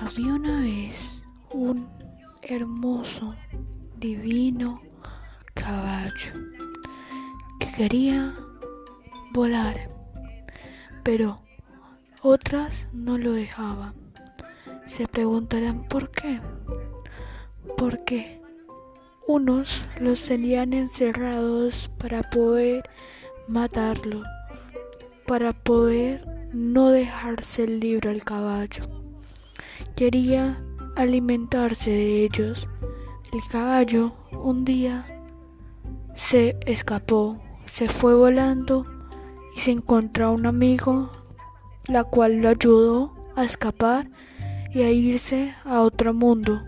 Había una vez un hermoso, divino caballo que quería volar, pero otras no lo dejaban. Se preguntarán por qué. Porque unos los tenían encerrados para poder matarlo, para poder no dejarse el libro al caballo. Quería alimentarse de ellos. El caballo un día se escapó, se fue volando y se encontró a un amigo, la cual lo ayudó a escapar y a irse a otro mundo.